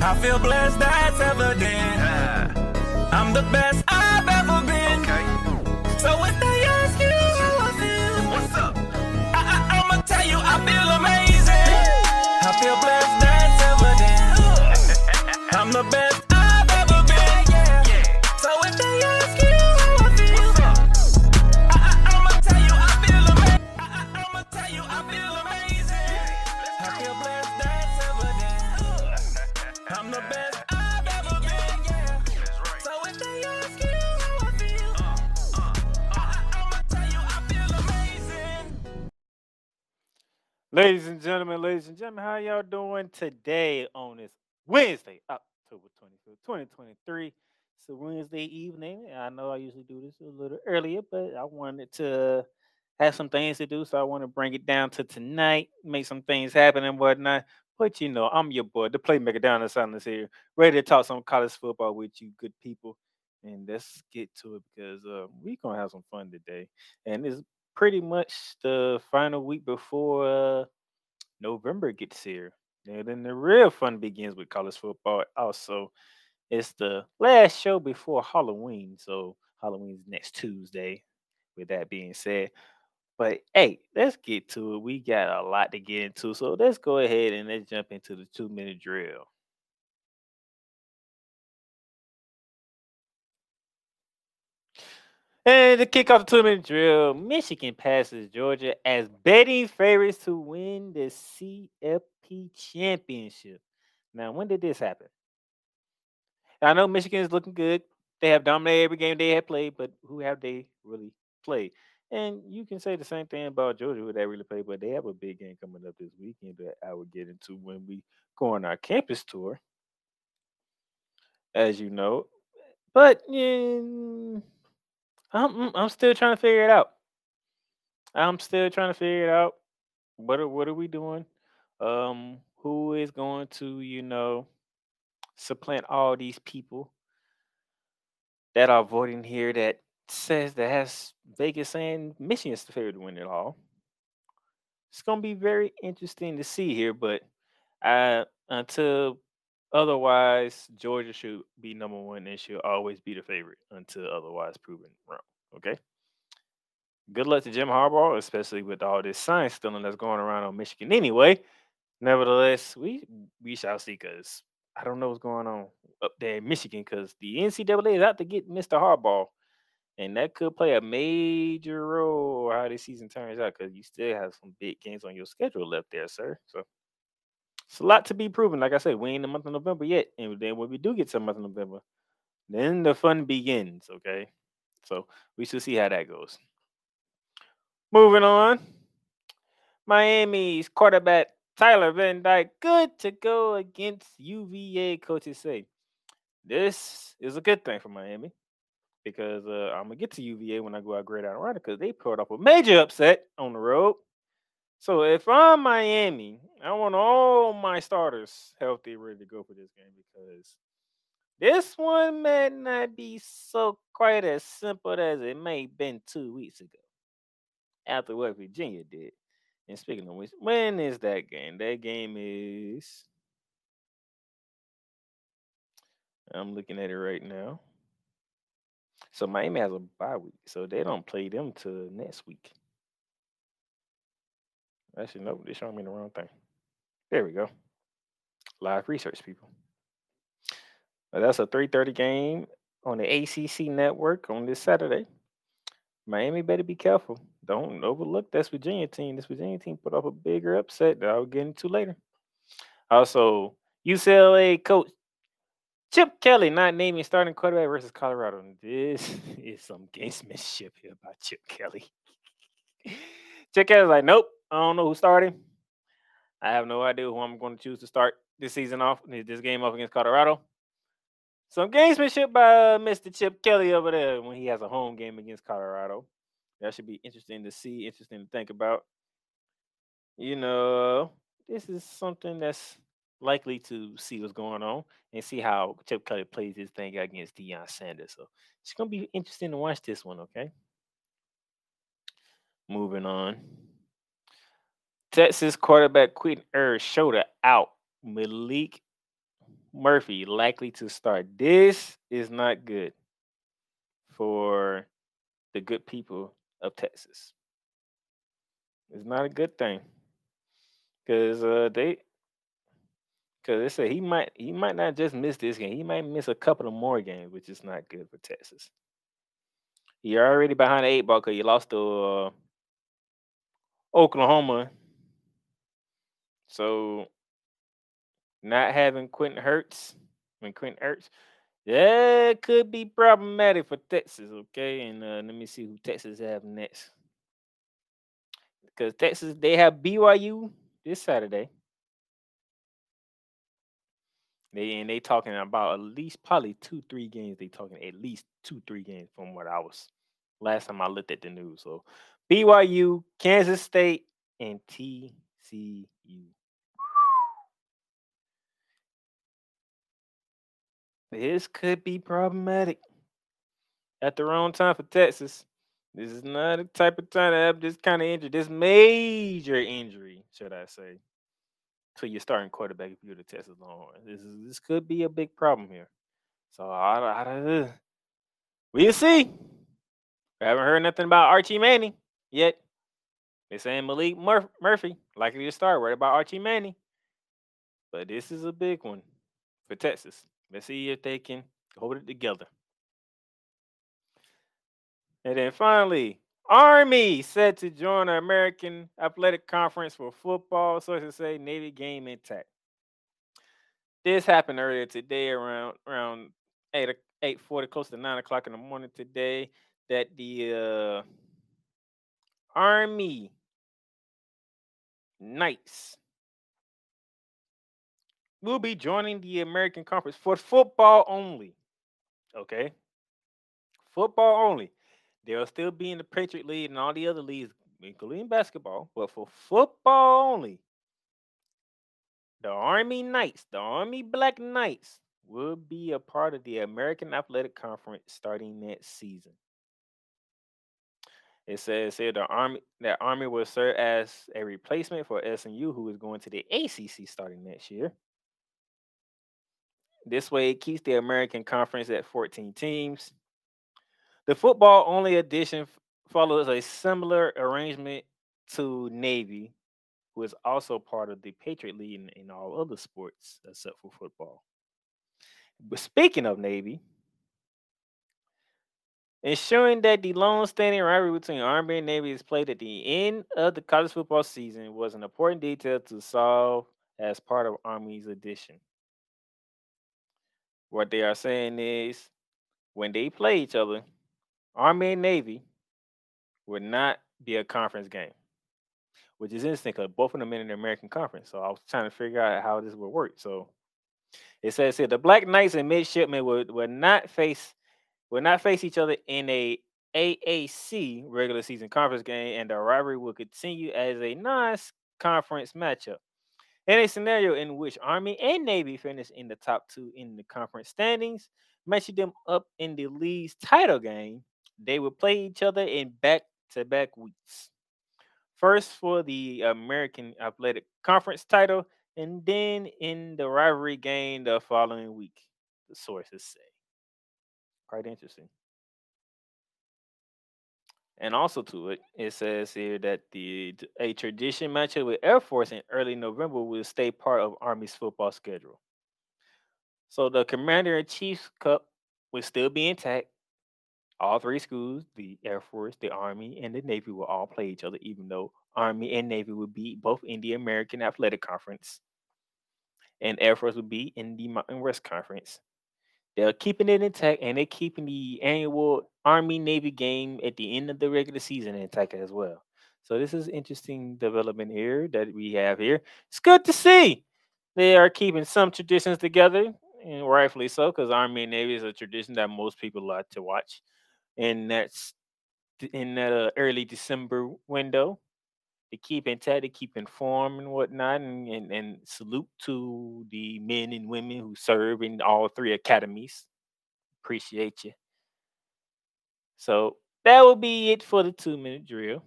I feel blessed, that's evident. I'm the best Ladies and gentlemen, ladies and gentlemen, how y'all doing today on this Wednesday, October 25th, 2023? It's a Wednesday evening. I know I usually do this a little earlier, but I wanted to have some things to do, so I want to bring it down to tonight, make some things happen and whatnot. But you know, I'm your boy, the playmaker down the silence here, ready to talk some college football with you, good people. And let's get to it because uh, we're gonna have some fun today. And it's pretty much the final week before uh, November gets here. And then the real fun begins with college football. Also, it's the last show before Halloween. So Halloween's next Tuesday. With that being said, but hey, let's get to it. We got a lot to get into. So let's go ahead and let's jump into the two minute drill. And to kick off the two minute drill, Michigan passes Georgia as betting favorites to win the CFP championship. Now, when did this happen? I know Michigan is looking good. They have dominated every game they have played, but who have they really played? And you can say the same thing about Georgia, who they really played, but they have a big game coming up this weekend that I will get into when we go on our campus tour, as you know. But yeah, I'm mm, I'm still trying to figure it out. I'm still trying to figure it out. What are what are we doing? Um, who is going to you know supplant all these people that are voting here that says that has Vegas saying Michigan's the favorite to win it all. It's gonna be very interesting to see here, but uh, until otherwise, Georgia should be number one and should always be the favorite until otherwise proven wrong. Okay. Good luck to Jim Harbaugh, especially with all this signs stealing that's going around on Michigan anyway. Nevertheless, we we shall see because I don't know what's going on up there in Michigan because the NCAA is out to get Mr. Harbaugh. And that could play a major role how this season turns out because you still have some big games on your schedule left there, sir. So it's a lot to be proven. Like I said, we ain't in the month of November yet. And then when we do get to the month of November, then the fun begins. Okay. So we should see how that goes. Moving on. Miami's quarterback Tyler Van Dyke, good to go against UVA, coaches say. This is a good thing for Miami because uh, I'm gonna get to UVA when I go out Gridiron because they pulled off a major upset on the road. So if I'm Miami, I want all my starters healthy, ready to go for this game because this one may not be so quite as simple as it may have been two weeks ago after what Virginia did. And speaking of which, when is that game? That game is. I'm looking at it right now. So Miami has a bye week, so they don't play them till next week. Actually, nope, they're showing me the wrong thing. There we go. Live research, people. But that's a 3:30 game on the ACC network on this Saturday. Miami better be careful. Don't overlook this Virginia team. This Virginia team put up a bigger upset that I'll get into later. Also, UCLA coach Chip Kelly not naming starting quarterback versus Colorado. This is some gamesmanship here by Chip Kelly. Chip Kelly's like, nope, I don't know who's starting. I have no idea who I'm going to choose to start this season off, this game off against Colorado. Some gamesmanship by uh, Mr. Chip Kelly over there when he has a home game against Colorado. That should be interesting to see, interesting to think about. You know, this is something that's likely to see what's going on and see how Chip Kelly plays his thing against Deion Sanders. So it's gonna be interesting to watch this one, okay? Moving on. Texas quarterback Quinn Ewers shoulder out. Malik Murphy likely to start. This is not good for the good people of Texas. It's not a good thing because uh, they because they said he might he might not just miss this game. He might miss a couple of more games, which is not good for Texas. You're already behind the eight ball because you lost to uh, Oklahoma. So not having Quinn Ewers, when Quinn Ewers, that could be problematic for Texas. Okay, and uh, let me see who Texas have next. Because Texas they have BYU this Saturday. They and they talking about at least probably two, three games. They talking at least two, three games from what I was last time I looked at the news. So BYU, Kansas State, and TCU. This could be problematic at the wrong time for Texas. This is not a type of time to have this kind of injury, this major injury, should I say, to your starting quarterback if you're the Texas Longhorns. This is this could be a big problem here. So I, I, I we'll see. I haven't heard nothing about Archie Manning yet. They're saying Malik Mur- Murphy likely to start. Right about Archie Manning, but this is a big one for Texas. Let's see if they can hold it together. And then finally, Army set to join the American Athletic Conference for football. Sources say Navy game intact. This happened earlier today around around eight eight forty, close to nine o'clock in the morning today. That the uh, Army Knights will be joining the American Conference for football only. Okay, football only. They'll still be in the Patriot League and all the other leagues, including basketball, but for football only, the Army Knights, the Army Black Knights, will be a part of the American Athletic Conference starting next season. It says here the Army that Army will serve as a replacement for SMU, who is going to the ACC starting next year. This way, it keeps the American Conference at 14 teams. The football only edition follows a similar arrangement to Navy, who is also part of the Patriot League in, in all other sports except for football. But speaking of Navy, ensuring that the long-standing rivalry between Army and Navy is played at the end of the college football season was an important detail to solve as part of Army's addition. What they are saying is when they play each other, Army and Navy would not be a conference game, which is interesting because both of them in the American Conference. So I was trying to figure out how this would work. So it says here the Black Knights and Midshipmen would, would not face would not face each other in a AAC regular season conference game, and the rivalry will continue as a non-conference matchup. In a scenario in which Army and Navy finish in the top two in the conference standings, matching them up in the league's title game, they will play each other in back-to-back weeks. First for the American Athletic Conference title, and then in the rivalry game the following week. The sources say. Quite interesting. And also to it, it says here that the a tradition matchup with Air Force in early November will stay part of Army's football schedule. So the Commander in Chief's Cup will still be intact. All three schools, the Air Force, the Army, and the Navy, will all play each other, even though Army and Navy will be both in the American Athletic Conference, and Air Force will be in the Mountain West Conference. They're keeping it intact, and they're keeping the annual Army Navy game at the end of the regular season intact as well. So this is interesting development here that we have here. It's good to see they are keeping some traditions together, and rightfully so, because Army and Navy is a tradition that most people like to watch, and that's in that uh, early December window. They keep intact, to keep informed and whatnot, and, and, and salute to the men and women who serve in all three academies. Appreciate you. So that will be it for the two minute drill.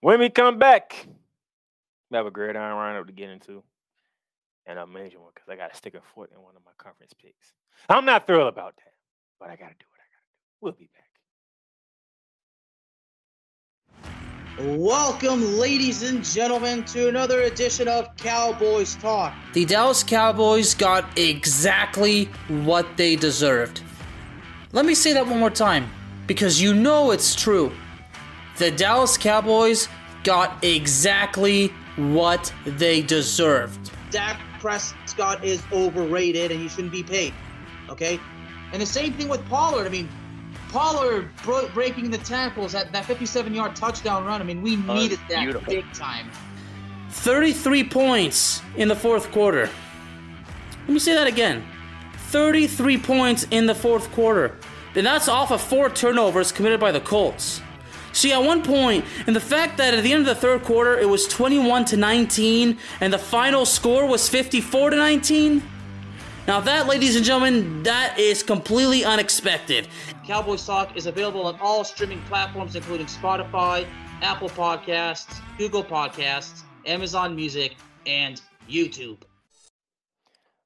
When we come back, We have a gridiron roundup to get into, and a major one because I got to stick a foot in one of my conference picks. I'm not thrilled about that, but I got to do what I got to do. We'll be back. Welcome, ladies and gentlemen, to another edition of Cowboys Talk. The Dallas Cowboys got exactly what they deserved. Let me say that one more time because you know it's true. The Dallas Cowboys got exactly what they deserved. Dak Prescott is overrated and he shouldn't be paid. Okay? And the same thing with Pollard. I mean, Pollard bro- breaking the tackles at that 57 yard touchdown run. I mean, we needed that beautiful. big time. 33 points in the fourth quarter. Let me say that again 33 points in the fourth quarter. And that's off of four turnovers committed by the Colts. See, at one point, and the fact that at the end of the third quarter it was 21 to 19 and the final score was 54 to 19. Now, that, ladies and gentlemen, that is completely unexpected. Cowboys Talk is available on all streaming platforms, including Spotify, Apple Podcasts, Google Podcasts, Amazon Music, and YouTube.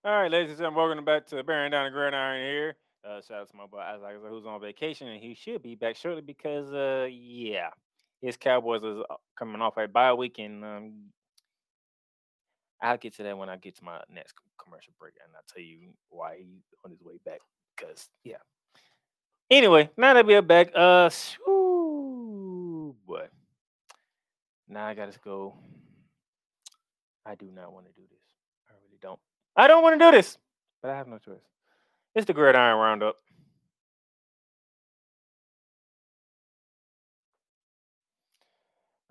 All right, ladies and gentlemen, welcome back to Bearing Down the Gridiron here. Uh, shout out to my boy Isaac who's on vacation, and he should be back shortly because, uh, yeah, his Cowboys is uh, coming off a bye week, and um, I'll get to that when I get to my next commercial break, and I'll tell you why he's on his way back. Because, yeah. Anyway, now that we're back, uh, shoo, boy. Now I gotta go. I do not want to do this. I really don't. I don't want to do this, but I have no choice. It's the Gridiron Roundup.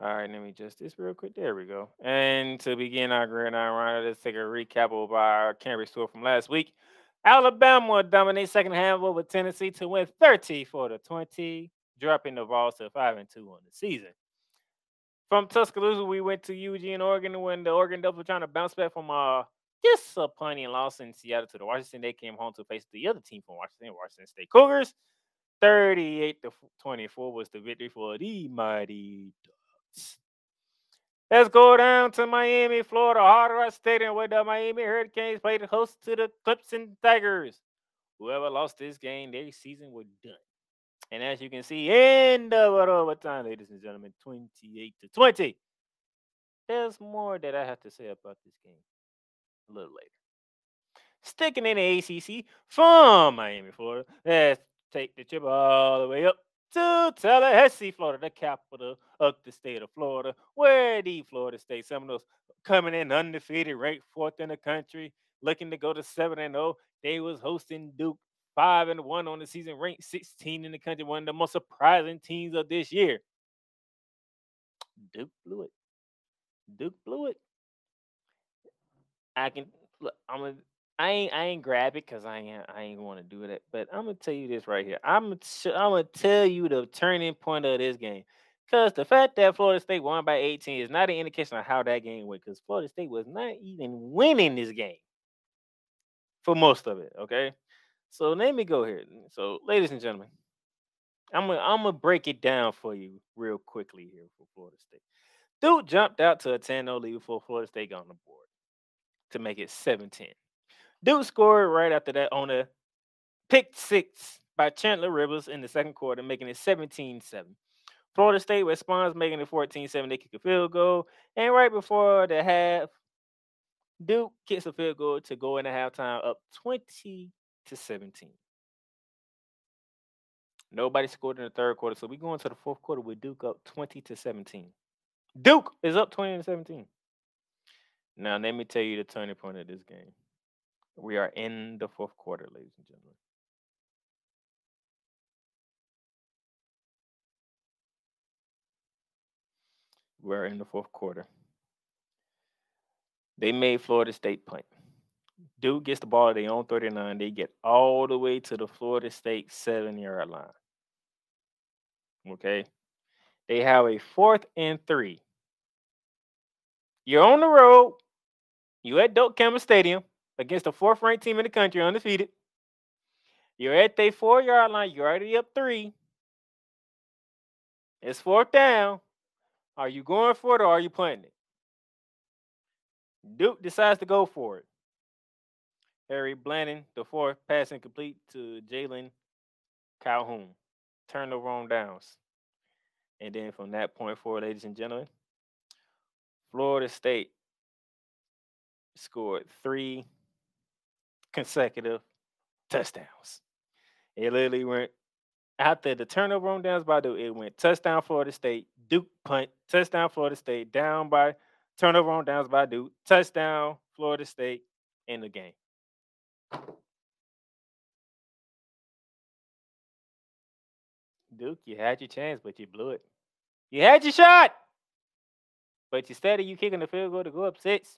All right, let me just this real quick. There we go. And to begin our Gridiron Roundup, let's take a recap of our Camry score from last week. Alabama dominates second half over Tennessee to win 30 for the 20, dropping the Vols to 5 and 2 on the season. From Tuscaloosa, we went to Eugene, Oregon, when the Oregon Ducks were trying to bounce back from a disappointing loss in Seattle to the Washington. They came home to face the other team from Washington, Washington State Cougars. 38 to 24 was the victory for the mighty Ducks. Let's go down to Miami, Florida, Hard Rock Stadium, where the Miami Hurricanes played host to the Clemson Tigers. Whoever lost this game, their season was done. And as you can see, end of it overtime, ladies and gentlemen, 28 to 20. There's more that I have to say about this game a little later. Sticking in the ACC from Miami, Florida. Let's take the trip all the way up to Tallahassee, Florida, the capital of the state of Florida, where the Florida State Seminoles coming in undefeated, ranked fourth in the country, looking to go to seven and zero. They was hosting Duke five and one on the season, ranked 16 in the country, one of the most surprising teams of this year. Duke blew it. Duke blew it. I can look. I'm gonna. I ain't. I ain't grab it because I ain't. I ain't want to do that. But I'm gonna tell you this right here. I'm. Sh- I'm gonna tell you the turning point of this game. Because the fact that Florida State won by 18 is not an indication of how that game went. Because Florida State was not even winning this game for most of it. Okay. So let me go here. So, ladies and gentlemen, I'm gonna I'm gonna break it down for you real quickly here for Florida State. Duke jumped out to a 10-0 lead before Florida State got on the board to make it 7-10. Duke scored right after that on a pick six by Chandler Rivers in the second quarter, making it 17-7. Florida State responds, making it 14-7. They kick a field goal. And right before the half, Duke kicks a field goal to go into halftime up 20 to 17. Nobody scored in the third quarter. So we go into the fourth quarter with Duke up 20 to 17. Duke is up 20 to 17. Now, let me tell you the turning point of this game. We are in the fourth quarter, ladies and gentlemen. We're in the fourth quarter. They made Florida State punt. Duke gets the ball at their own 39. They get all the way to the Florida State seven yard line. Okay. They have a fourth and three. You're on the road. You at Doak Campbell Stadium against the fourth ranked team in the country, undefeated. You're at their four yard line. You're already up three. It's fourth down. Are you going for it or are you punting it? Duke decides to go for it. Henry Belin, the fourth, pass incomplete to Jalen Calhoun. Turnover on downs. And then from that point forward, ladies and gentlemen, Florida State scored three consecutive touchdowns. It literally went after the turnover on downs by Duke, it went touchdown Florida State, Duke punt, touchdown Florida State, down by turnover on downs by Duke, touchdown Florida State in the game. Duke, you had your chance, but you blew it. You had your shot, but instead of you kicking the field goal to go up six,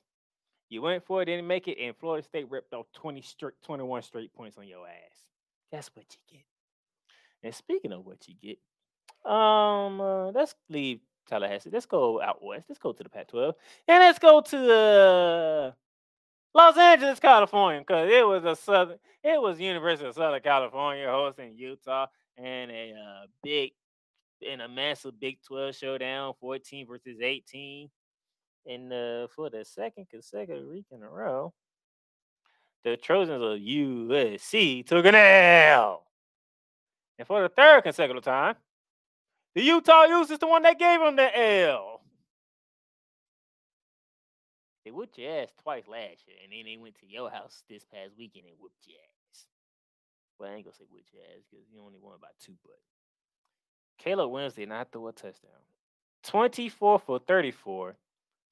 you went for it, didn't make it, and Florida State ripped off 20 straight, 21 straight points on your ass. That's what you get. And speaking of what you get, um, uh, let's leave Tallahassee. Let's go out west. Let's go to the Pac-12, and let's go to uh, Los Angeles, California, because it was a southern. It was University of Southern California hosting Utah, and a uh, big, in a massive Big 12 showdown, 14 versus 18, and uh, for the second consecutive week in a row, the Trojans of USC took an L. And for the third consecutive time, the Utah Utes is the one that gave them the L. They whooped your ass twice last year, and then they went to your house this past weekend and whooped your ass. Well, I ain't gonna say whooped your ass because you only won by two, but Caleb did not throw a touchdown. 24 for 34,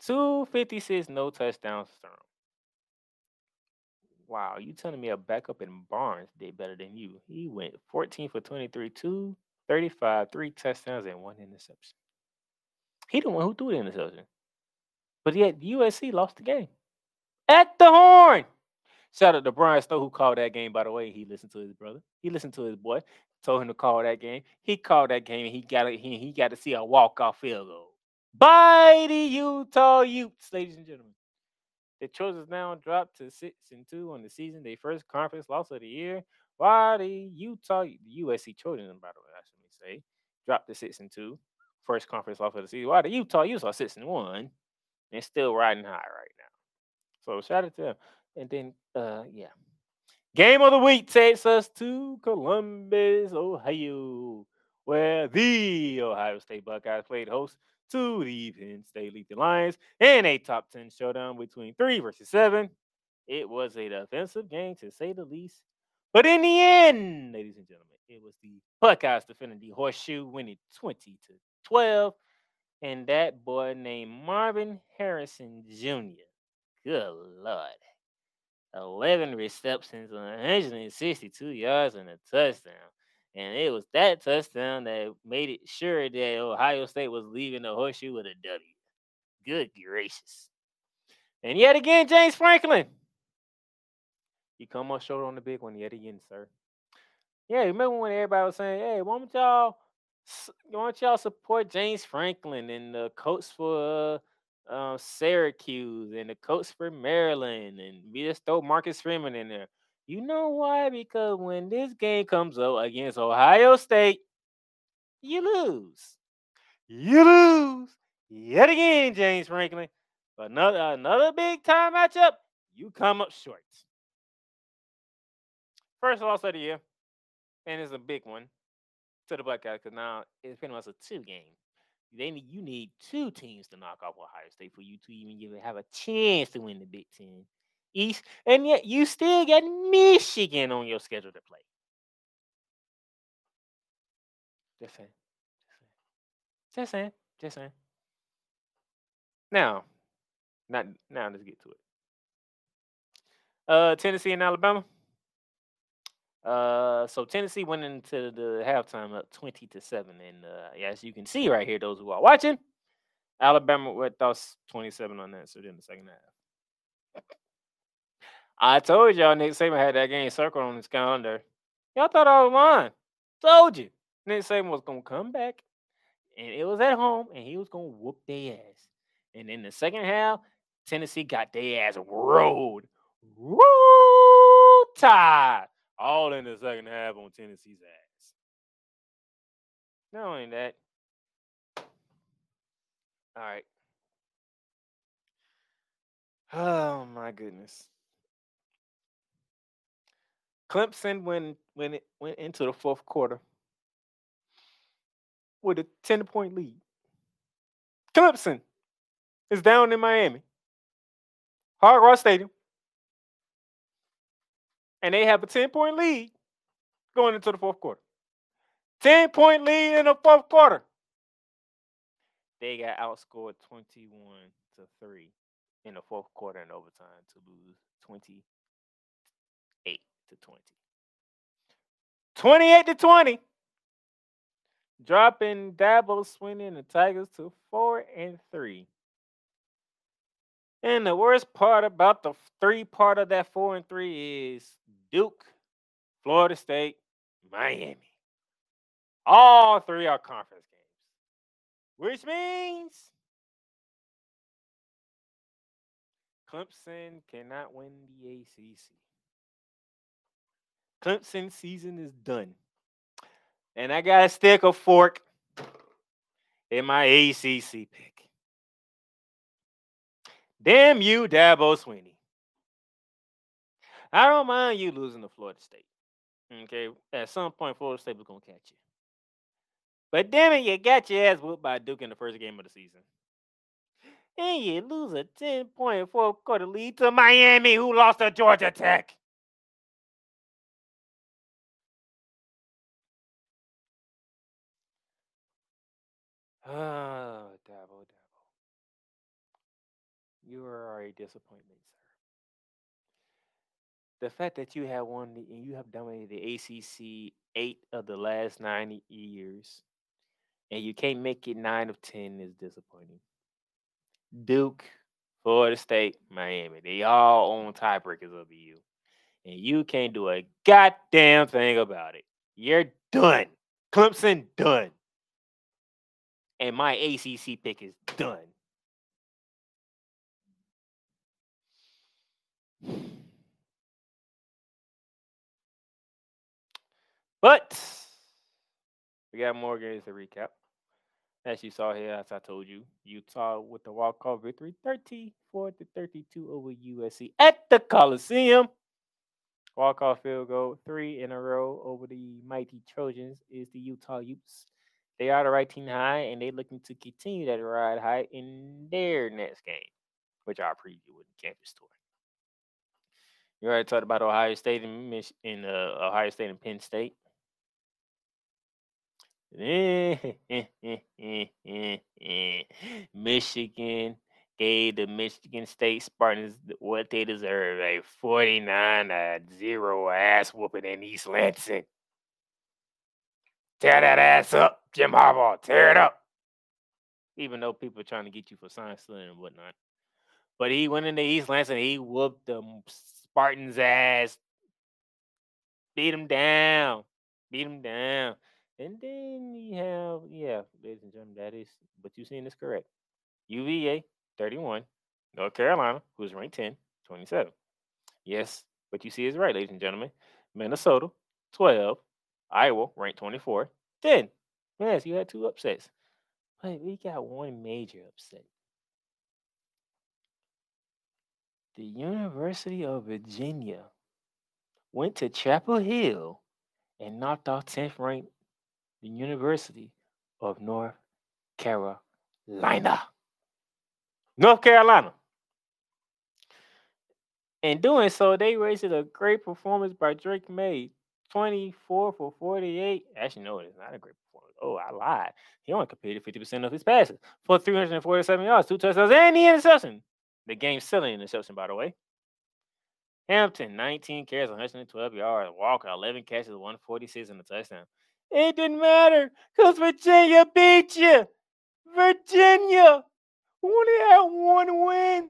256, no touchdowns thrown. Wow, you telling me a backup in Barnes did better than you? He went 14 for 23, 235, three touchdowns, and one interception. He the one who threw the interception. But yet USC lost the game. At the horn. Shout out to Brian Snow who called that game, by the way. He listened to his brother. He listened to his boy. Told him to call that game. He called that game and he got he, he got to see a walk-off field goal. By the Utah Utes, ladies and gentlemen. The Trojans now dropped to six and two on the season, their first conference loss of the year. While the Utah, the USC Trojans, by the way, I should say, dropped to six and two, first conference loss of the season. While the Utah Utes are six and one, and still riding high right now. So shout out to them. And then, uh, yeah, game of the week takes us to Columbus, Ohio, where the Ohio State Buckeyes played host to the Penn State Lethal Lions in a top 10 showdown between three versus seven. It was a defensive game to say the least. But in the end, ladies and gentlemen, it was the Buckeyes defending the horseshoe, winning 20 to 12. And that boy named Marvin Harrison Jr. Good Lord. 11 receptions, 162 yards, and a touchdown. And it was that touchdown that made it sure that Ohio State was leaving the horseshoe with a W. Good gracious. And yet again, James Franklin. You come up short on the big one yet again, sir. Yeah, remember when everybody was saying, hey, why don't y'all why don't y'all support James Franklin and the coach for uh, Syracuse and the coach for Maryland and we just throw Marcus Freeman in there. You know why? Because when this game comes up against Ohio State, you lose. You lose yet again, James Franklin. Another another big time matchup, you come up short. First loss of the year, and it's a big one to the Buckeyes because now it's pretty much a two game. They need you need two teams to knock off Ohio State for you to even have a chance to win the Big Ten East, and yet you still got Michigan on your schedule to play. Just saying. Just saying. Just saying. Now, not now. Let's get to it. Uh, Tennessee and Alabama. Uh, so Tennessee went into the halftime up twenty to seven, and uh, as you can see right here, those who are watching, Alabama went us twenty-seven on that. So in the second half. I told y'all Nick Saban had that game circled on his calendar. Y'all thought I was lying. Told you. Nick Saban was gonna come back, and it was at home, and he was gonna whoop their ass. And in the second half, Tennessee got their ass rolled. Woo tied, All in the second half on Tennessee's ass. Not only that. All right. Oh my goodness. Clemson when when it went into the fourth quarter with a 10 point lead. Clemson is down in Miami. Hard Rock Stadium. And they have a 10 point lead going into the fourth quarter. 10 point lead in the fourth quarter. They got outscored 21 to 3 in the fourth quarter and overtime to lose 28 to 20. 28 to 20. Dropping Dabo Swinney and the Tigers to 4 and 3. And the worst part about the three part of that 4 and 3 is Duke, Florida State, Miami. All three are conference games, which means Clemson cannot win the ACC. Clemson season is done. And I got to stick a fork in my ACC pick. Damn you, Dabo Swinney. I don't mind you losing to Florida State. Okay, at some point, Florida State was gonna catch you. But damn it, you got your ass whooped by Duke in the first game of the season. And you lose a 10 point fourth quarter lead to Miami, who lost to Georgia Tech. Ah, Dabo, Dabo. You are a disappointment, sir. The fact that you have won the, and you have dominated the ACC eight of the last nine years, and you can't make it nine of ten is disappointing. Duke, Florida State, Miami, they all own tiebreakers over you, and you can't do a goddamn thing about it. You're done. Clemson done and my ACC pick is done. But we got more games to recap. As you saw here, as I told you, Utah with the walk-off victory, 34 to 32 over USC at the Coliseum. Walk-off field goal, three in a row over the mighty Trojans is the Utah Utes. They are the right team high, and they're looking to continue that ride high in their next game, which I'll preview with the campus tour. You already talked about Ohio State and Mich- in uh, Ohio State and Penn State. Michigan gave the Michigan State Spartans what they deserve a 49 0 ass whooping in East Lansing. Tear that ass up, Jim Harbaugh. Tear it up. Even though people are trying to get you for sign stealing and whatnot. But he went into East Lansing. He whooped the Spartans' ass. Beat him down. Beat him down. And then you have, yeah, ladies and gentlemen, that is what you seen is correct. UVA, 31. North Carolina, who's ranked 10, 27. Yes, what you see is right, ladies and gentlemen. Minnesota, 12. Iowa, ranked 24. 10. Yes, you had two upsets. But we got one major upset. The University of Virginia went to Chapel Hill and knocked off 10th ranked the University of North Carolina. North Carolina. In doing so, they raised a great performance by Drake Maye. 24 for 48. Actually, no, it's not a great performance. Oh, I lied. He only completed 50% of his passes for 347 yards, two touchdowns, and the interception. The game selling interception, by the way. Hampton, 19 carries, 112 yards. Walker, 11 catches, 146 and a touchdown. It didn't matter because Virginia beat you. Virginia only had one win.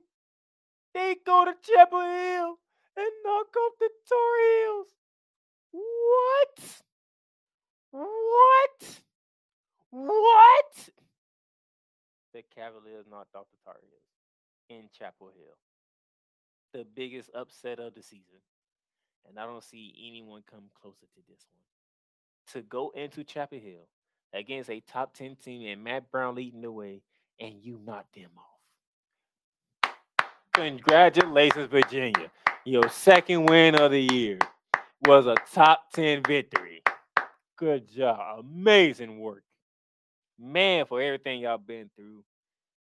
They go to Chapel Hill and knock off the Tar Heels. What? What? What? The Cavaliers knocked off the Tar Heels in Chapel Hill. The biggest upset of the season. And I don't see anyone come closer to this one. To go into Chapel Hill against a top 10 team and Matt Brown leading the way, and you knock them off. Congratulations, Virginia. Your second win of the year was a top 10 victory. Good job. Amazing work. Man, for everything y'all been through,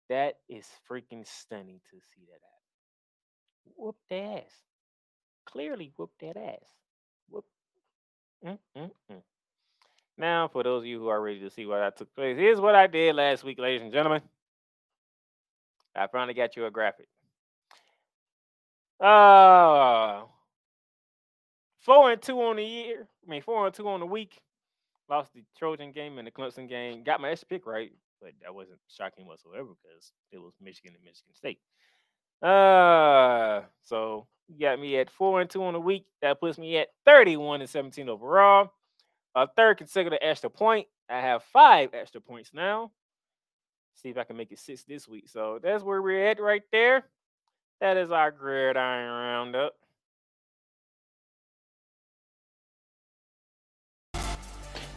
that is freaking stunning to see that happen. Whoop that ass. Clearly whoop that ass. Whoop. Mm, mm, mm. Now, for those of you who are ready to see what I took place, here's what I did last week, ladies and gentlemen. I finally got you a graphic. Uh four and two on the year. I mean, four and two on the week. Lost the Trojan game and the Clemson game. Got my extra pick right, but that wasn't shocking whatsoever because it was Michigan and Michigan State. Uh, so you got me at four and two on the week. That puts me at 31 and 17 overall. A third consecutive extra point. I have five extra points now. See if I can make it six this week. So that's where we're at right there. That is our gridiron roundup.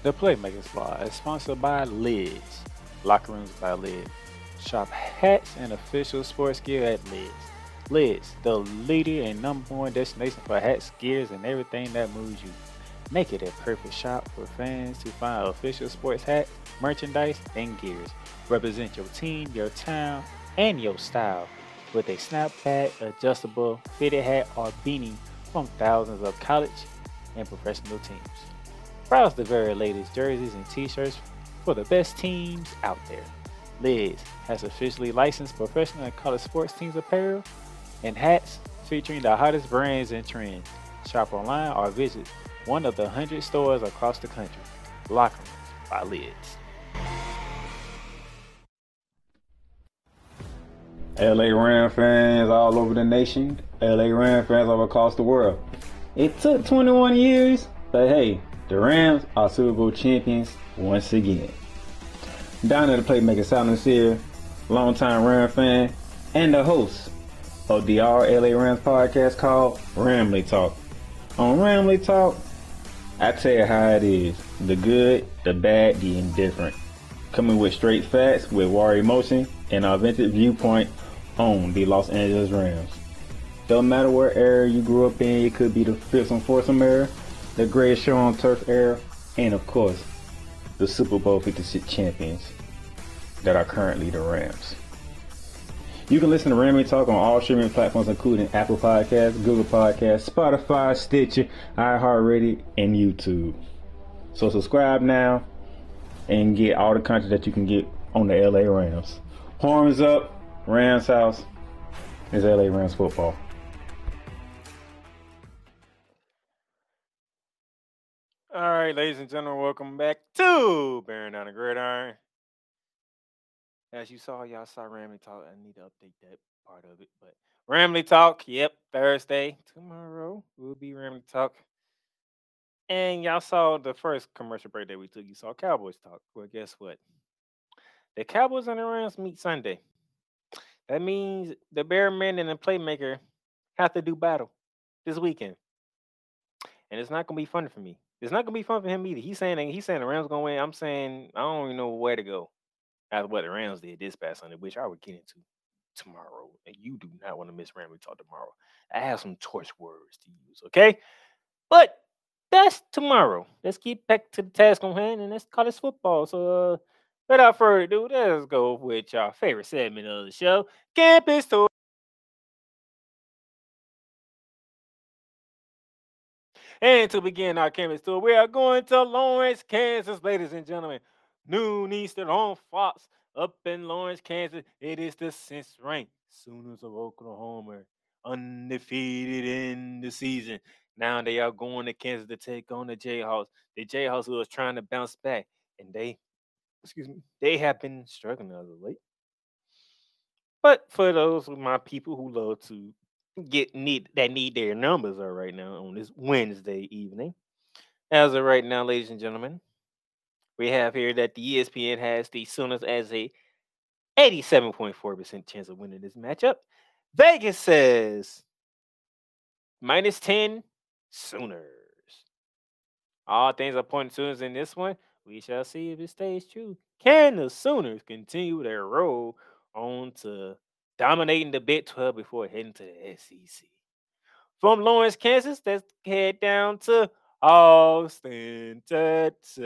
The Playmaker Squad is sponsored by Lids, Locker Rooms by Lids. Shop hats and official sports gear at Lids. Lids, the leader and number one destination for hats, gears, and everything that moves you. Make it a perfect shop for fans to find official sports hats, merchandise, and gears. Represent your team, your town, and your style with a snap snapback, adjustable, fitted hat, or beanie from thousands of college and professional teams. Browse the very latest jerseys and t-shirts for the best teams out there. Lids has officially licensed professional and college sports teams apparel and hats featuring the hottest brands and trends. Shop online or visit one of the 100 stores across the country. Locker by Lids. LA Ram fans all over the nation, LA Ram fans all across the world. It took 21 years, but hey, the Rams are Super Bowl champions once again. Down at the Playmaker Silence here, longtime Ram fan, and the host of the RLA Rams podcast called Ramley Talk. On Ramley Talk, I tell you how it is the good, the bad, the indifferent. Coming with straight facts with war emotion and authentic viewpoint on the Los Angeles Rams. Don't matter what era you grew up in, it could be the Fearsome Foursome era, the greatest show on turf era, and of course, the Super Bowl 56 champions that are currently the Rams. You can listen to Rammy Talk on all streaming platforms, including Apple Podcasts, Google Podcasts, Spotify, Stitcher, iHeartRadio, and YouTube. So subscribe now and get all the content that you can get on the LA Rams. Horns up, Rams house is LA Rams football. All right, ladies and gentlemen, welcome back to Bearing Down the Gridiron. As you saw, y'all saw Ramley Talk. I need to update that part of it. But Ramley Talk, yep, Thursday. Tomorrow will be Ramley Talk. And y'all saw the first commercial break that we took. You saw Cowboys Talk. Well, guess what? The Cowboys and the Rams meet Sunday. That means the Bear Man and the Playmaker have to do battle this weekend. And it's not gonna be fun for me. It's not gonna be fun for him either. He's saying he's saying the Rams gonna win. I'm saying I don't even know where to go after what the Rams did this past Sunday, which I would get into tomorrow. And you do not want to miss Ramley Talk tomorrow. I have some torch words to use, okay? But that's tomorrow. Let's get back to the task on hand and let's call this football. So uh without further ado, let's go with our favorite segment of the show, Campus Tour. And to begin our campus tour, we are going to Lawrence, Kansas, ladies and gentlemen. Noon Eastern on Fox up in Lawrence, Kansas. It is the since ranked Sooners of Oklahoma, undefeated in the season. Now they are going to Kansas to take on the Jayhawks. The Jayhawks who is trying to bounce back, and they, excuse me, they have been struggling as of late. But for those of my people who love to get need that need their numbers are right now on this Wednesday evening. As of right now, ladies and gentlemen, we have here that the ESPN has the Sooners as a 87.4% chance of winning this matchup. Vegas says minus 10 Sooners. All things are pointing Sooners in this one. We shall see if it stays true. Can the Sooners continue their roll on to dominating the Big 12 before heading to the SEC. From Lawrence, Kansas, let's head down to Austin, Texas.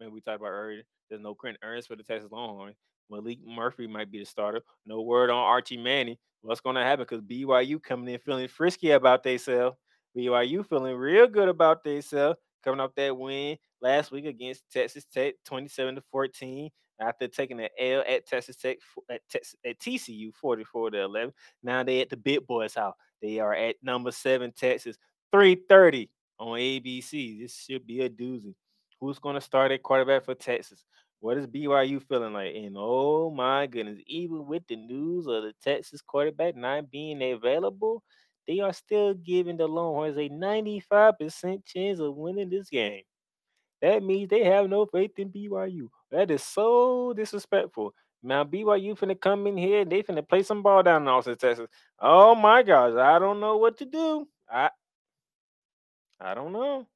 Man, we talked about earlier. There's no Quinn Ewers for the Texas Longhorns. Malik Murphy might be the starter. No word on Archie Manning. What's going to happen? Because BYU coming in feeling frisky about themselves. BYU feeling real good about themselves. Coming off that win last week against Texas Tech, 27 to 14. After taking an L at Texas Tech at, at TCU, 44 to 11. Now they at the Big Boys' house. They are at number seven Texas, 330 on ABC. This should be a doozy. Who's going to start at quarterback for Texas? What is BYU feeling like? And oh my goodness, even with the news of the Texas quarterback not being available, they are still giving the Longhorns a 95% chance of winning this game. That means they have no faith in BYU. That is so disrespectful. Now BYU finna come in here and they finna play some ball down in Austin, Texas. Oh my gosh, I don't know what to do. I I don't know.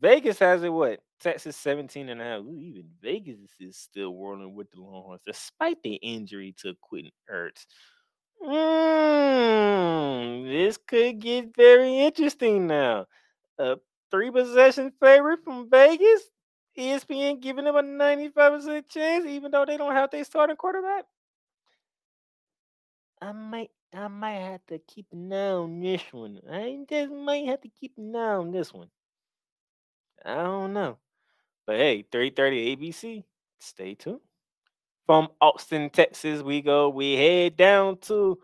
Vegas has it what? Texas 17 and a half. Ooh, even Vegas is still whirling with the Longhorns despite the injury to Quinn Ewers. Mm, this could get very interesting now. A three possession favorite from Vegas. ESPN giving them a 95% chance, even though they don't have their starting quarterback. I might I might have to keep an eye on this one. I just might have to keep an eye on this one. I don't know. But hey, 330 ABC. Stay tuned. From Austin, Texas, we go. We head down to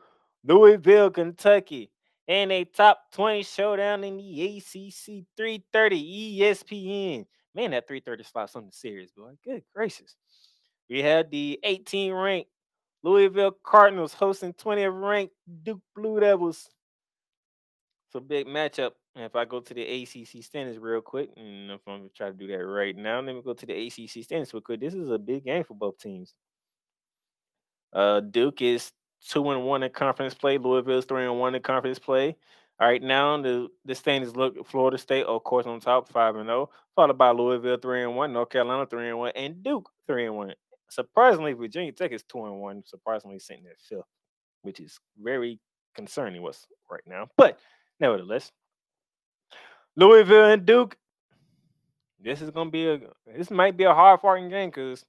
Louisville, Kentucky. And a top 20 showdown in the ACC 330 ESPN. Man, that 330 slot something serious, boy. Good gracious. We had the 18 ranked Louisville Cardinals hosting 20th ranked Duke Blue Devils. It's a big matchup. And if I go to the ACC standings real quick, and if I'm gonna try to do that right now, let me go to the ACC standings real quick. This is a big game for both teams. Uh, Duke is two and one in conference play. Louisville is three and one in conference play. All right, now the the standings look Florida State, of course, on top, five and zero, followed by Louisville three and one, North Carolina three and one, and Duke three and one. Surprisingly, Virginia Tech is two and one. Surprisingly, sitting at fifth, which is very concerning what's right now. But nevertheless, Louisville and Duke. This is gonna be a this might be a hard fighting game because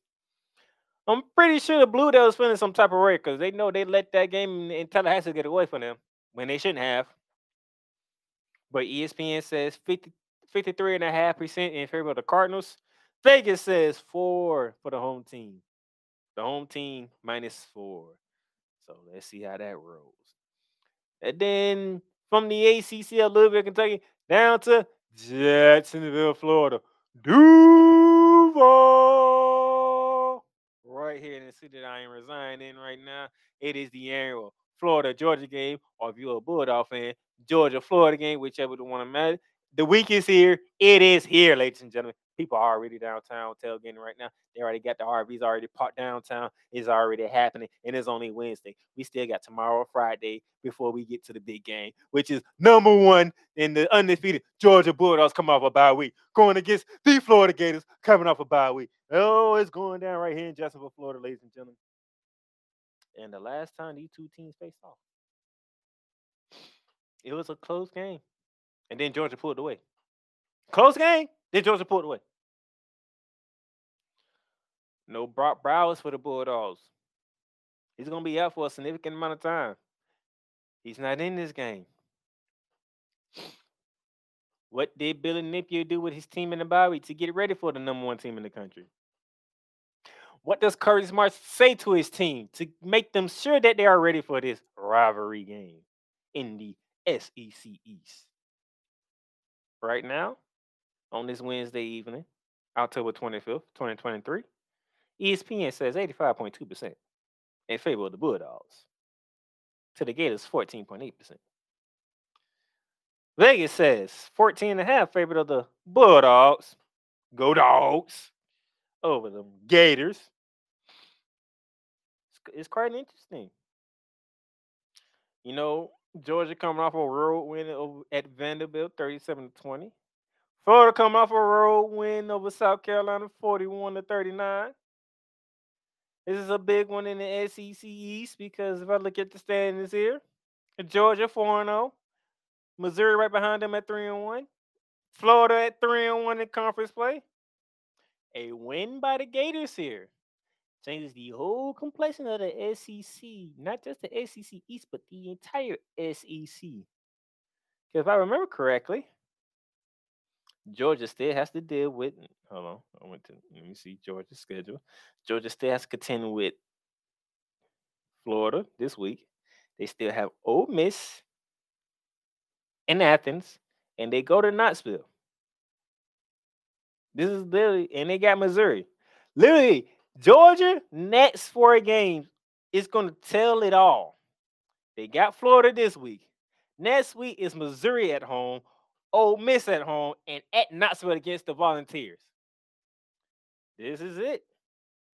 I'm pretty sure the Blue Devils feeling some type of way because they know they let that game in, Tallahassee get away from them when they shouldn't have. But ESPN says 50, 53.5% in favor of the Cardinals. Vegas says four for the home team. The home team minus four. So let's see how that rolls. And then from the ACC a little bit of Louisville, Kentucky, down to Jacksonville, Florida. Duval. Right here in the city that I am residing in right now. It is the annual Florida Georgia game, or if you're a Bulldog fan, Georgia Florida game, whichever the one I'm matters. The week is here. It is here, ladies and gentlemen. People are already downtown tailgating right now. They already got the RVs already parked downtown. It's already happening, and it's only Wednesday. We still got tomorrow, Friday, before we get to the big game, which is number one in the undefeated Georgia Bulldogs coming off a bye week, going against the Florida Gators coming off a bye week. Oh, it's going down right here in Jacksonville, Florida, ladies and gentlemen. And the last time these two teams faced off, it was a close game. And then Georgia pulled away. Close game. Then Georgia pulled away. No Brock Bowers for the Bulldogs. He's going to be out for a significant amount of time. He's not in this game. What did Billy Napier do with his team in the bye to get ready for the number one team in the country? What does Kirby Smart say to his team to make them sure that they are ready for this rivalry game in the SEC East? Right now, on this Wednesday evening, October 25th, 2023, ESPN says 85.2% in favor of the Bulldogs. To the Gators, 14.8%. Vegas says 14 and a half favor of the Bulldogs. Go dogs over the Gators. It's, quite interesting. You know, Georgia coming off a road win at Vanderbilt, 37 to 20. Florida come off a road win over South Carolina, 41 to 39. This is a big one in the SEC East because if I look at the standings here, Georgia 4 0, Missouri right behind them at 3 and 1, Florida at 3 and 1 in conference play. A win by the Gators here changes the whole complexion of the SEC, not just the SEC East, but the entire SEC. Because if I remember correctly, Georgia still has to deal with. Hold on, I went to let me see Georgia's schedule. Georgia still has to contend with Florida this week. They still have Ole Miss in Athens, and they go to Knoxville. This is literally, and they got Missouri. Literally, Georgia next four games is going to tell it all. They got Florida this week. Next week is Missouri at home, Ole Miss at home, and at Knoxville against the Volunteers. This is it.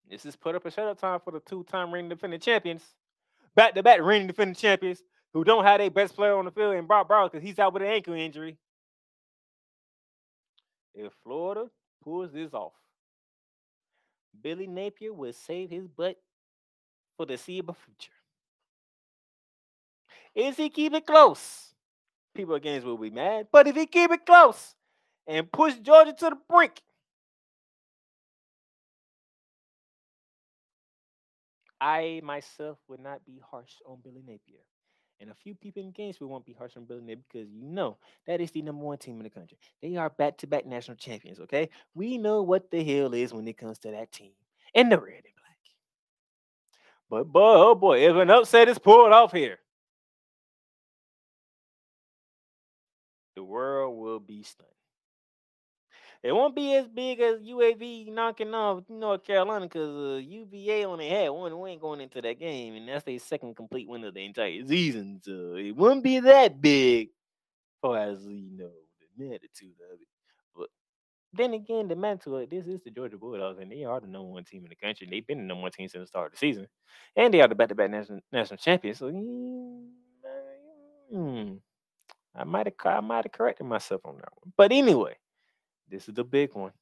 This is put up a shut up time for the two-time reigning defending champions, back-to-back reigning defending champions who don't have their best player on the field in Brock Bowers because he's out with an ankle injury. If Florida pulls this off, Billy Napier will save his butt for the foreseeable future. Is he keep it close? People against will be mad. But if he keep it close and push Georgia to the brink, I myself would not be harsh on Billy Napier. And a few people in Gainesville won't be harsh on Billy Napier because you know that is the number one team in the country. They are back to back national champions, okay? We know what the hell is when it comes to that team in the red and black. But boy, oh boy, if an upset is pulled off here, world will be stunned. It won't be as big as UVA knocking off North Carolina because uh, UVA only had one win going into that game, and that's their second complete win of the entire season. So it wouldn't be that big, or as you know, the magnitude of it. But then again, the magnitude this is the Georgia Bulldogs, and they are the number one team in the country. They've been the number one team since the start of the season, and they are the back-to-back national, national champions. So, hmm, I might have I might have corrected myself on that one. But anyway. This is the big one.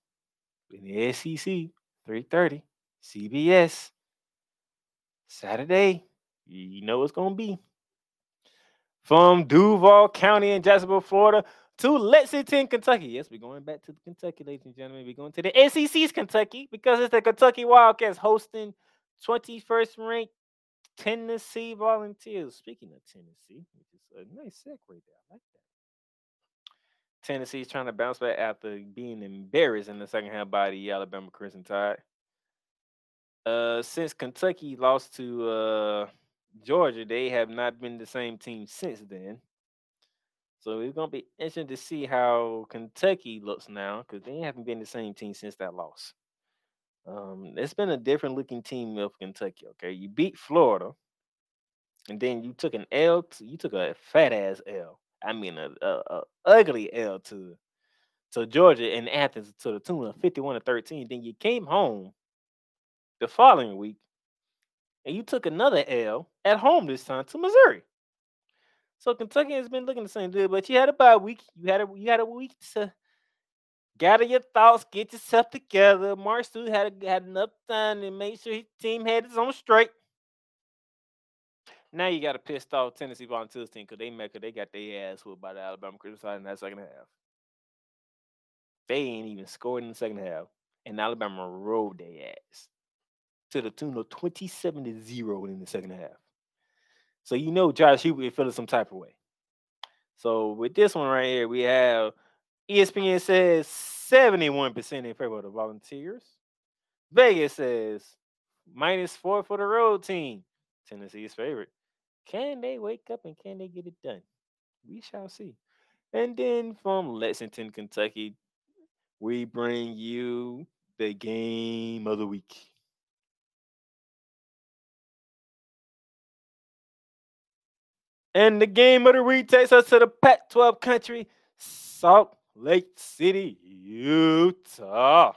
In the SEC, 3:30, CBS, Saturday. You know it's gonna be. From Duval County in Jacksonville, Florida, to Lexington, Kentucky. Yes, we're going back to Kentucky, ladies and gentlemen. We're going to the SEC's Kentucky because it's the Kentucky Wildcats hosting 21st ranked Tennessee Volunteers. Speaking of Tennessee, which is a nice segue there. I like that. Tennessee's trying to bounce back after being embarrassed in the second half by the Alabama Crimson Tide. Uh, since Kentucky lost to uh, Georgia, they have not been the same team since then. So it's gonna be interesting to see how Kentucky looks now because they haven't been the same team since that loss. Um, it's been a different looking team of Kentucky. Okay, you beat Florida, and then you took an L. To, you took a fat ass L I mean, a, a, a ugly L to to Georgia and Athens to the tune of 51 to 13. Then you came home the following week and you took another L at home this time to Missouri. So Kentucky has been looking the same good, but you had about a bye week. You had a you had a week to gather your thoughts, get yourself together. Mark Stoops had had enough time to make sure his team had its own straight. Now you got a pissed off Tennessee Volunteers team because they make they got their ass whooped by the Alabama Crimson in that second half. They ain't even scored in the second half, and Alabama rolled their ass to the tune of twenty-seven to zero in the second half. So you know Josh is feeling some type of way. So with this one right here, we have ESPN says seventy-one percent in favor of the Volunteers. Vegas says minus four for the road team. Tennessee's favorite. Can they wake up and can they get it done? We shall see. And then from Lexington, Kentucky, we bring you the game of the week. And the game of the week takes us to the Pac 12 country, Salt Lake City, Utah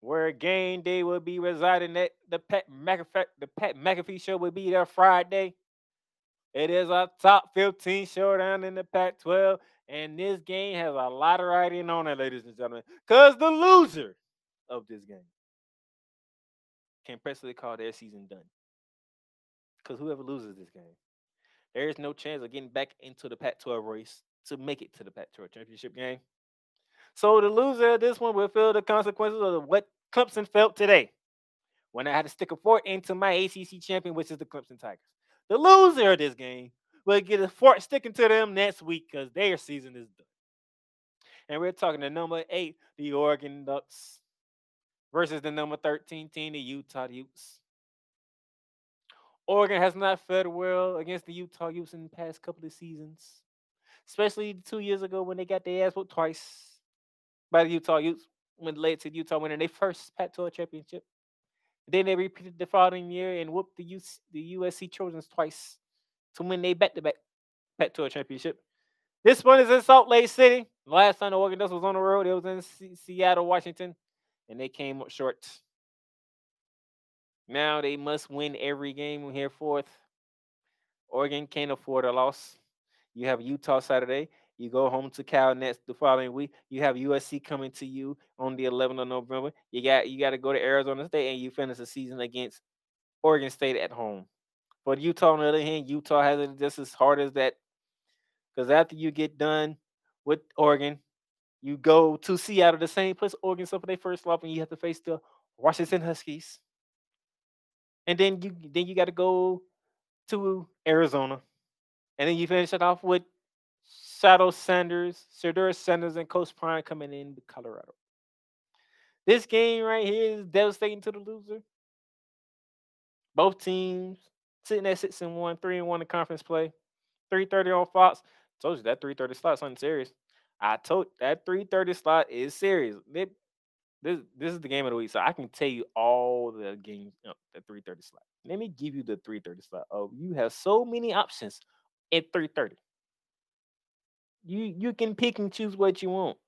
where game day will be residing at the Pat McAfee, the Pat McAfee show will be there Friday. It is a top 15 showdown in the Pac 12, and this game has a lot of writing on it, ladies and gentlemen, because the loser of this game can presently call their season done. Because whoever loses this game, there is no chance of getting back into the Pac-12 race to make it to the Pac-12 championship game. So the loser of this one will feel the consequences of what Clemson felt today when I had to stick a fork into my ACC champion, which is the Clemson Tigers. The loser of this game will get a fork sticking to them next week because their season is done. And we're talking the number eight, the Oregon Ducks, versus the number 13 team, the Utah Utes. Oregon has not fared well against the Utah Utes in the past couple of seasons, especially two years ago when they got their ass whooped twice by the Utah Utes when led to Utah winning their first Pac-12 championship. Then they repeated the following year and whooped the, US, the USC Trojans twice to win their back-to-back Pac-12 championship. This one is in Salt Lake City. Last time the Oregon Ducks was on the road, it was in Se- Seattle, Washington, and they came up short. Now they must win every game here forth. Oregon can't afford a loss. You have Utah Saturday. You go home to Cal next the following week. You have USC coming to you on the 11th of November. You got you got to go to Arizona State and you finish the season against Oregon State at home. But Utah, on the other hand, Utah has it just as hard as that. Because after you get done with Oregon, you go to Seattle, the same place Oregon suffered their first loss, and you have to face the Washington Huskies. And then you then you got to go to Arizona, and then you finish it off with Shadow Sanders, Shedeur Sanders, and Coach Prime coming in Colorado. This game right here is devastating to the loser. Both teams sitting at six and one, three and one in conference play. 330 on Fox. Told you that 330 slot's something serious. I told that 330 slot is serious. They- this this is the game of the week, so I can tell you all the games uh, the 330 slot. Let me give you the 330 slot. Oh, you have so many options at 330. You you can pick and choose what you want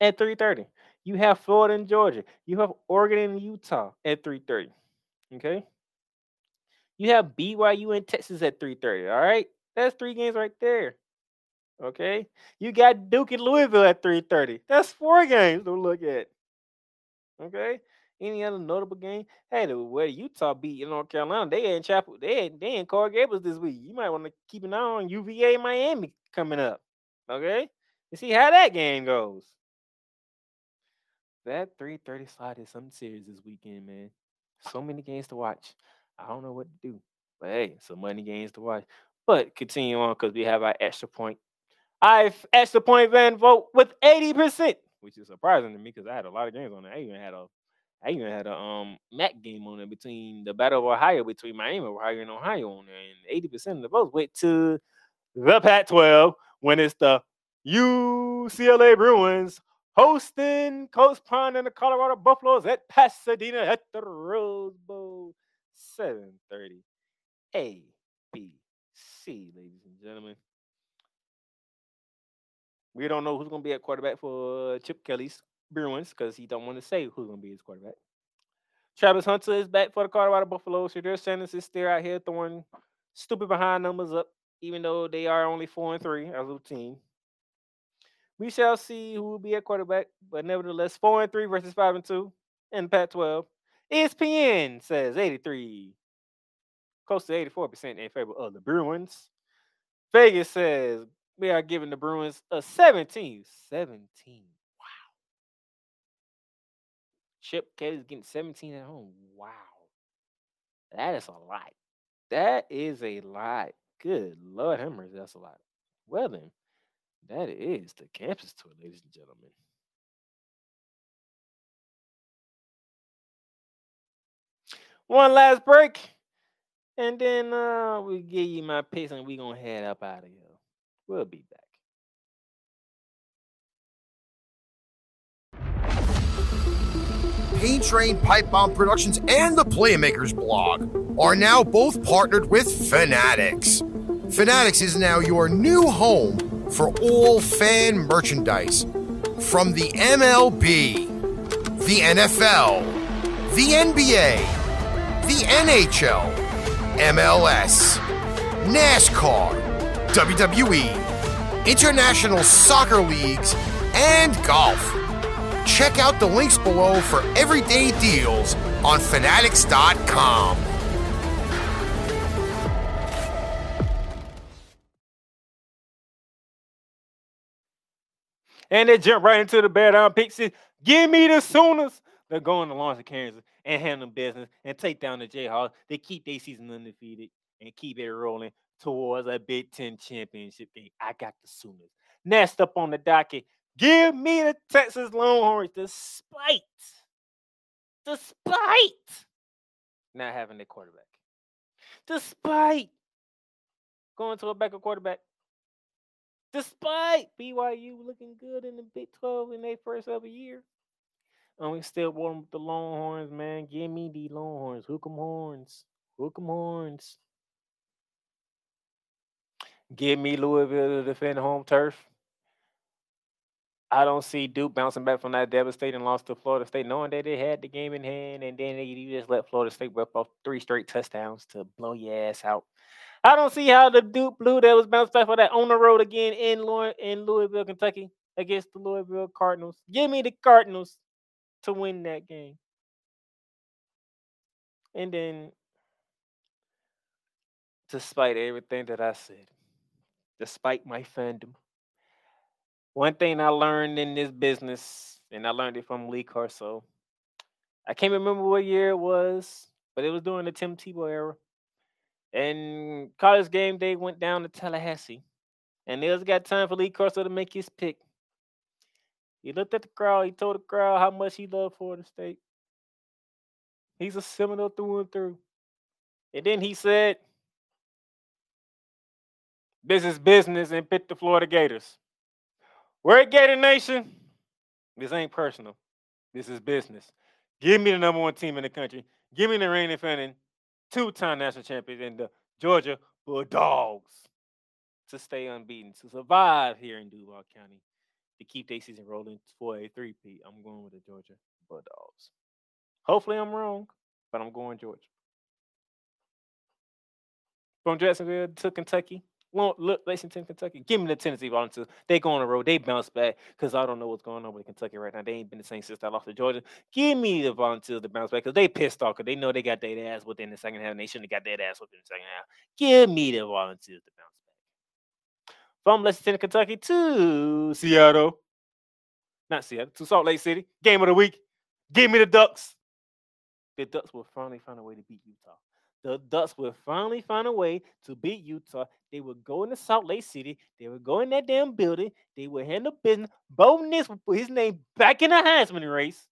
at 330. You have Florida and Georgia. You have Oregon and Utah at 330. Okay. You have BYU and Texas at 330. All right. That's three games right there. Okay. You got Duke and Louisville at 330. That's four games to look at. Okay. Any other notable game? Hey, the way Utah beat North Carolina, they in Chapel, they in- they in Coral Gables this week. You might want to keep an eye on UVA Miami coming up. Okay, and see how that game goes. That 330 slot is something serious this weekend, man. So many games to watch. I don't know what to do. But hey, some money games to watch. But continue on because we have our extra point. I've extra point van vote with 80%, which is surprising to me because I had a lot of games on there. I even had a I even had a um MAC game on it between the Battle of Ohio between Miami, Ohio, and Ohio on there. And 80% of the votes went to the Pac-12 when it's the UCLA Bruins hosting Coach Pond and the Colorado Buffaloes at Pasadena at the Rose Bowl. 7:30 ABC, ladies and gentlemen. We don't know who's going to be at quarterback for Chip Kelly's Bruins because he don't want to say who's going to be his quarterback. Travis Hunter is back for the Colorado Buffaloes. Shedeur Sanders is still out here throwing stupid behind numbers up, even though they are only four and three as a team. We shall see who will be at quarterback, but nevertheless, four and three versus five and two in Pac-12. ESPN says 83, close to 84% in favor of the Bruins. Vegas says we are giving the Bruins a 17. 17. Chip Kelly's getting 17 at home. Wow. That is a lot. That is a lot. Good Lord Hammers, that's a lot. Well then, that is the campus tour, ladies and gentlemen. One last break. And then uh we give you my picks and we gonna head up out of here. We'll be back. Train Pipe Bomb Productions and the Playmakerz blog are now both partnered with Fanatics. Fanatics is now your new home for all fan merchandise from the MLB, the NFL, the NBA, the NHL, MLS, NASCAR, WWE, international soccer leagues, and golf. Check out the links below for everyday deals on fanatics.com. And they jump right into the bad pick six. Give me the Sooners. They're going to Lawrence, Kansas and handle business and take down the Jayhawks. They keep their season undefeated and keep it rolling towards a Big Ten championship game. I got the Sooners. Next up on the docket, give me the Texas Longhorns despite, despite not having their quarterback. Despite going to a backup quarterback. Despite BYU looking good in the Big 12 in their first ever year. And we still rolling with the Longhorns, man. Give me the Longhorns. Hook 'em horns. Hook 'em horns. Give me Louisville to defend home turf. I don't see Duke bouncing back from that devastating loss to Florida State, knowing that they had the game in hand, and then you just let Florida State whip off three straight touchdowns to blow your ass out. I don't see how the Duke Blue Devils bounce back for that on the road again in in Louisville, Kentucky, against the Louisville Cardinals. Give me the Cardinals to win that game. And then, despite everything that I said, despite my fandom, one thing I learned in this business, and I learned it from Lee Corso. I can't remember what year it was, but it was during the Tim Tebow era. And college game day went down to Tallahassee. And there's got time for Lee Corso to make his pick. He looked at the crowd, he told the crowd how much he loved Florida State. He's a Seminole through and through. And then he said, This is business and pick the Florida Gators. We're at Gator Nation. This ain't personal. This is business. Give me the number one team in the country. Give me the reigning defending two-time national champions and the Georgia Bulldogs to stay unbeaten, to survive here in Duval County, to keep their season rolling for a three-peat. I'm going with the Georgia Bulldogs. Hopefully I'm wrong, but I'm going Georgia. From Jacksonville to Kentucky, Long- look, Lexington, Kentucky. Give me the Tennessee Volunteers. They go on the road. They bounce back because I don't know what's going on with Kentucky right now. They ain't been the same since I lost to Georgia. Give me the Volunteers to bounce back because they pissed off because they know they got their ass within the second half and they shouldn't have got their ass within the second half. Give me the Volunteers to bounce back. From Lexington, Kentucky to Seattle. Not Seattle, to Salt Lake City. Game of the week. Give me the Ducks. The Ducks will finally find a way to beat Utah. The Ducks will finally find a way to beat Utah. They would go into Salt Lake City. They would go in that damn building. They would handle business. Bo Nix would put his name back in the Heisman race.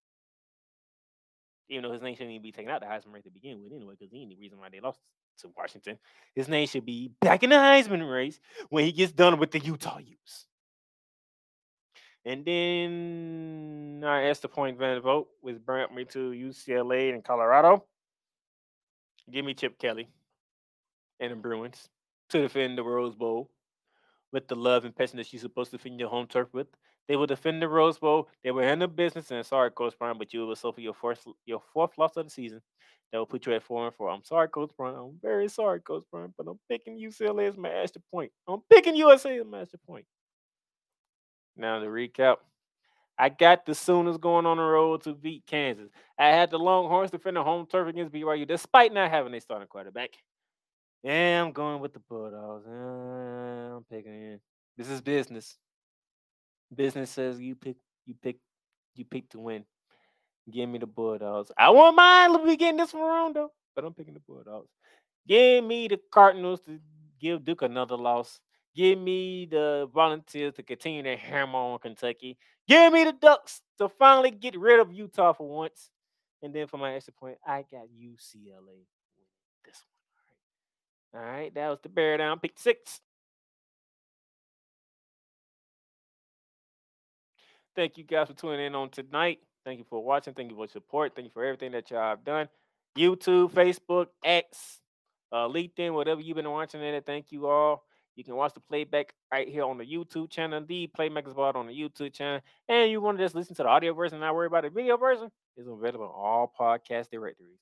Even though his name shouldn't even be taken out the Heisman race to begin with, anyway, because he ain't the reason why they lost to Washington. His name should be back in the Heisman race when he gets done with the Utah Utes. And then I asked the point van vote, which brought me to UCLA and Colorado. Give me Chip Kelly and the Bruins to defend the Rose Bowl with the love and passion that you're supposed to defend your home turf with. They will defend the Rose Bowl. They will handle business. And sorry, Coach Brown, but you will suffer your fourth your fourth loss of the season. That will put you at four and four. I'm sorry, Coach Brown. I'm very sorry, Coach Brown, but I'm picking UCLA as my extra point. I'm picking USA as my extra point. Now to recap. I got the Sooners going on the road to beat Kansas. I had the Longhorns defending home turf against BYU, despite not having a starting quarterback. Yeah, I'm going with the Bulldogs. Uh, I'm picking in. This is business. Business says you pick, you pick, you pick to win. Give me the Bulldogs. I won't mind if we getting this one wrong though, but I'm picking the Bulldogs. Give me the Cardinals to give Duke another loss. Give me the Volunteers to continue to hammer on Kentucky. Give me the Ducks to finally get rid of Utah for once. And then for my extra point, I got UCLA winning this one. All right. All right. That was the bear down pick six. Thank you guys for tuning in on tonight. Thank you for watching. Thank you for support. Thank you for everything that y'all have done. YouTube, Facebook, X, uh, LinkedIn, whatever you've been watching it. Thank you all. You can watch the playback right here on the YouTube channel, the Playmakerz Blog on the YouTube channel. And you want to just listen to the audio version and not worry about the video version, it's available on all podcast directories.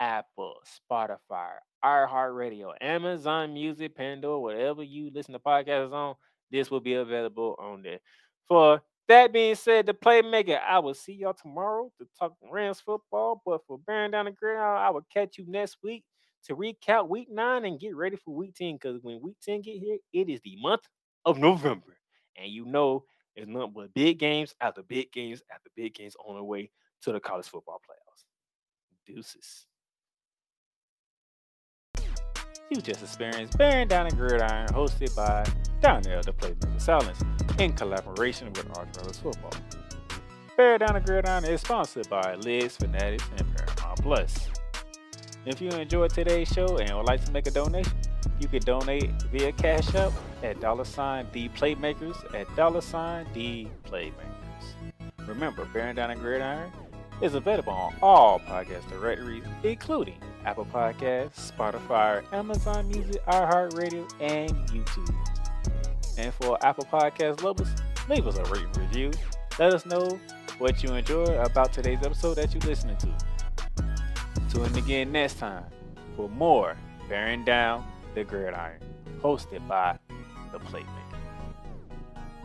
Apple, Spotify, iHeartRadio, Amazon Music, Pandora, whatever you listen to podcasts on, this will be available on there. For That being said, the playmaker, I will see y'all tomorrow to talk Rams football. But for bearing down the ground, I will catch you next week to recap week nine and get ready for week 10. Because when week 10 get here, it is the month of November. And you know it's nothing but big games after big games after big games on the way to the college football playoffs. Deuces. You just experienced Bearing Down the Gridiron, hosted by Donnell the Playmaker Silence, in collaboration with Arch Brothers Football. Bear Down the Gridiron is sponsored by Lids Fanatics and Paramount Plus. If you enjoyed today's show and would like to make a donation, you can donate via Cash App at dollar sign D Playmakers at dollar sign D Playmakers. Remember, Bearing Down the Gridiron is available on all podcast directories, including Apple Podcasts, Spotify, Amazon Music, iHeartRadio, and YouTube. And for Apple Podcast lovers, leave us a rating review. Let us know what you enjoy about today's episode that you're listening to. Tune in again next time for more Bearing Down the Gridiron, hosted by The Playmaker.